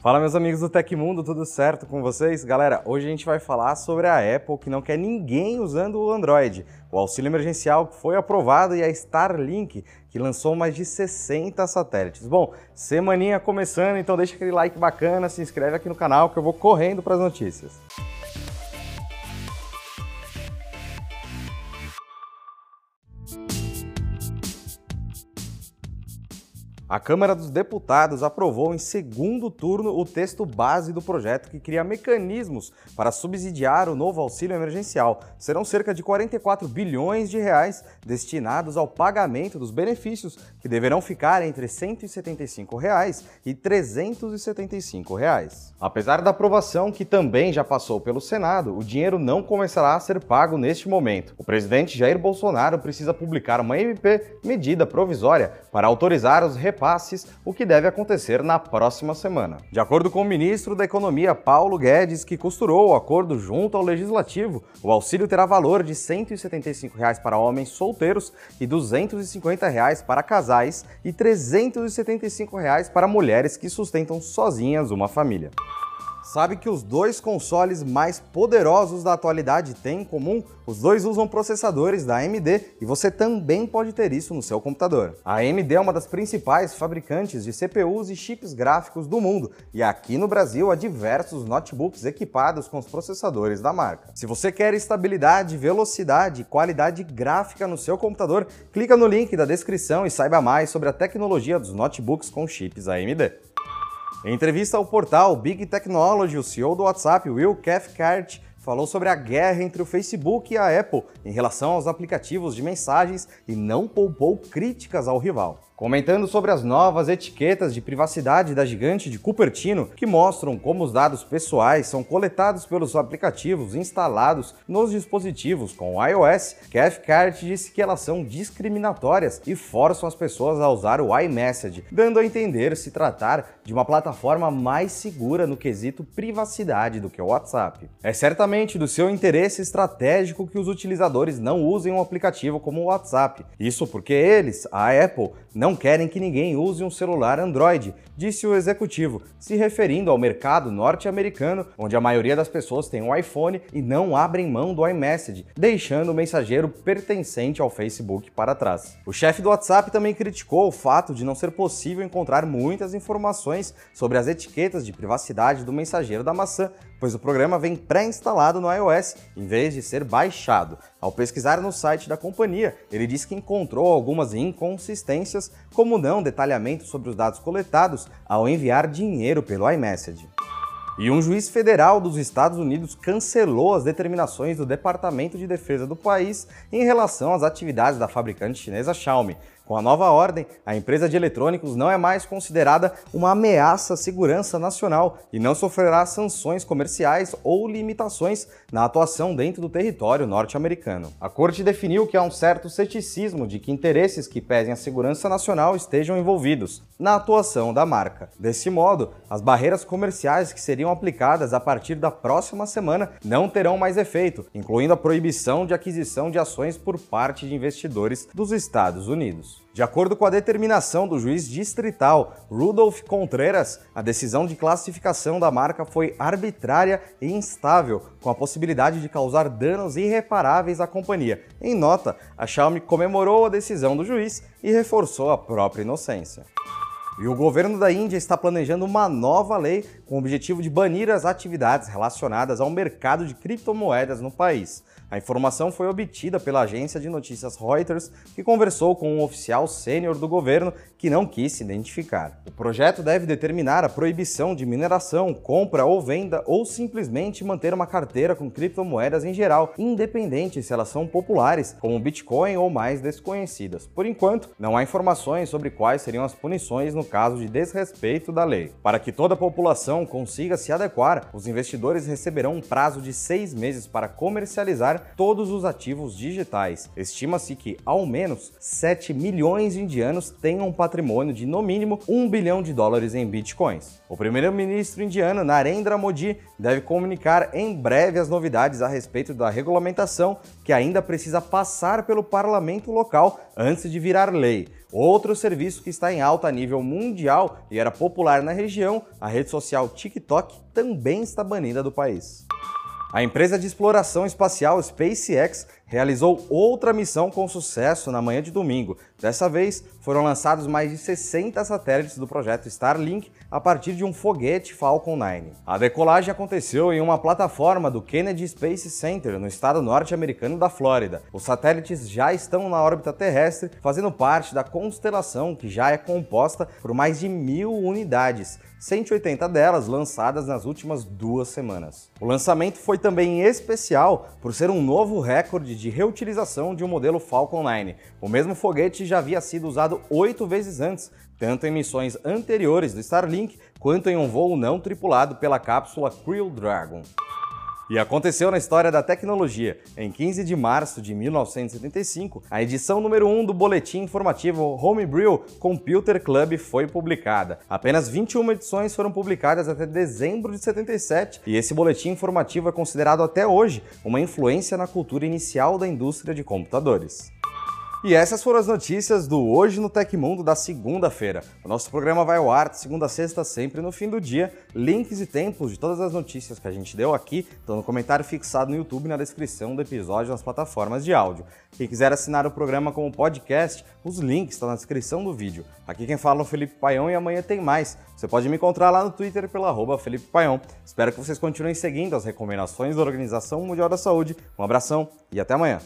Fala meus amigos do Tecmundo, tudo certo com vocês? Galera, hoje a gente vai falar sobre a Apple que não quer ninguém usando o Android, o auxílio emergencial que foi aprovado e a Starlink que lançou mais de 60 satélites. Bom, semaninha começando, então deixa aquele like bacana, se inscreve aqui no canal que eu vou correndo para as notícias. A Câmara dos Deputados aprovou em segundo turno o texto base do projeto que cria mecanismos para subsidiar o novo auxílio emergencial. Serão cerca de 44 bilhões de reais destinados ao pagamento dos benefícios, que deverão ficar entre 175 reais e 375 reais. Apesar da aprovação, que também já passou pelo Senado, o dinheiro não começará a ser pago neste momento. O presidente Jair Bolsonaro precisa publicar uma MP, medida provisória, para autorizar os repasses, o que deve acontecer na próxima semana. De acordo com o ministro da Economia Paulo Guedes, que costurou o acordo junto ao Legislativo, o auxílio terá valor de 175 reais para homens solteiros e 250 reais para casais e 375 reais para mulheres que sustentam sozinhas uma família. Sabe que os dois consoles mais poderosos da atualidade têm em comum? Os dois usam processadores da AMD e você também pode ter isso no seu computador. A AMD é uma das principais fabricantes de CPUs e chips gráficos do mundo e aqui no Brasil há diversos notebooks equipados com os processadores da marca. Se você quer estabilidade, velocidade e qualidade gráfica no seu computador, clica no link da descrição e saiba mais sobre a tecnologia dos notebooks com chips AMD. Em entrevista ao portal Big Technology, o CEO do WhatsApp, Will Cathcart, falou sobre a guerra entre o Facebook e a Apple em relação aos aplicativos de mensagens e não poupou críticas ao rival comentando sobre as novas etiquetas de privacidade da gigante de Cupertino, que mostram como os dados pessoais são coletados pelos aplicativos instalados nos dispositivos com iOS, Cathcart disse que elas são discriminatórias e forçam as pessoas a usar o iMessage, dando a entender se tratar de uma plataforma mais segura no quesito privacidade do que o WhatsApp. É certamente do seu interesse estratégico que os utilizadores não usem um aplicativo como o WhatsApp. Isso porque eles, a Apple, não não querem que ninguém use um celular Android, disse o executivo, se referindo ao mercado norte-americano, onde a maioria das pessoas tem um iPhone e não abrem mão do iMessage, deixando o mensageiro pertencente ao Facebook para trás. O chefe do WhatsApp também criticou o fato de não ser possível encontrar muitas informações sobre as etiquetas de privacidade do mensageiro da maçã, pois o programa vem pré-instalado no iOS, em vez de ser baixado. Ao pesquisar no site da companhia, ele disse que encontrou algumas inconsistências, como não detalhamento sobre os dados coletados ao enviar dinheiro pelo iMessage. E um juiz federal dos Estados Unidos cancelou as determinações do Departamento de Defesa do país em relação às atividades da fabricante chinesa Xiaomi, com a nova ordem, a empresa de eletrônicos não é mais considerada uma ameaça à segurança nacional e não sofrerá sanções comerciais ou limitações na atuação dentro do território norte-americano. A corte definiu que há um certo ceticismo de que interesses que pesem a segurança nacional estejam envolvidos na atuação da marca. Desse modo, as barreiras comerciais que seriam aplicadas a partir da próxima semana não terão mais efeito, incluindo a proibição de aquisição de ações por parte de investidores dos Estados Unidos. De acordo com a determinação do juiz distrital Rudolf Contreras, a decisão de classificação da marca foi arbitrária e instável, com a possibilidade de causar danos irreparáveis à companhia. Em nota, a Xiaomi comemorou a decisão do juiz e reforçou a própria inocência. E o governo da Índia está planejando uma nova lei com o objetivo de banir as atividades relacionadas ao mercado de criptomoedas no país. A informação foi obtida pela agência de notícias Reuters, que conversou com um oficial sênior do governo que não quis se identificar. O projeto deve determinar a proibição de mineração, compra ou venda ou simplesmente manter uma carteira com criptomoedas em geral, independente se elas são populares, como Bitcoin ou mais desconhecidas. Por enquanto, não há informações sobre quais seriam as punições no caso de desrespeito da lei. Para que toda a população consiga se adequar, os investidores receberão um prazo de seis meses para comercializar todos os ativos digitais. Estima-se que, ao menos, 7 milhões de indianos tenham um patrimônio de, no mínimo, 1 bilhão de dólares em bitcoins. O primeiro-ministro indiano, Narendra Modi, deve comunicar em breve as novidades a respeito da regulamentação que ainda precisa passar pelo parlamento local antes de virar lei. Outro serviço que está em alta nível mundial e era popular na região, a rede social TikTok, também está banida do país. A empresa de exploração espacial SpaceX realizou outra missão com sucesso na manhã de domingo. Dessa vez, foram lançados mais de 60 satélites do projeto Starlink a partir de um foguete Falcon 9. A decolagem aconteceu em uma plataforma do Kennedy Space Center, no estado norte-americano da Flórida. Os satélites já estão na órbita terrestre, fazendo parte da constelação que já é composta por mais de mil unidades, 180 delas lançadas nas últimas duas semanas. O lançamento foi também especial por ser um novo recorde de reutilização de um modelo Falcon 9. O mesmo foguete já havia sido usado oito vezes antes, tanto em missões anteriores do Starlink quanto em um voo não tripulado pela cápsula Crew Dragon. E aconteceu na história da tecnologia. Em 15 de março de 1975, a edição número 1 do boletim informativo Homebrew Computer Club foi publicada. Apenas 21 edições foram publicadas até dezembro de 77, e esse boletim informativo é considerado até hoje uma influência na cultura inicial da indústria de computadores. E essas foram as notícias do Hoje no Tecmundo da segunda-feira. O nosso programa vai ao ar de segunda a sexta, sempre no fim do dia. Links e tempos de todas as notícias que a gente deu aqui estão no comentário fixado no YouTube na descrição do episódio nas plataformas de áudio. Quem quiser assinar o programa como podcast, os links estão na descrição do vídeo. Aqui quem fala é o Felipe Paião e amanhã tem mais. Você pode me encontrar lá no Twitter pela arroba Felipe Paião. Espero que vocês continuem seguindo as recomendações da Organização Mundial da Saúde. Um abração e até amanhã.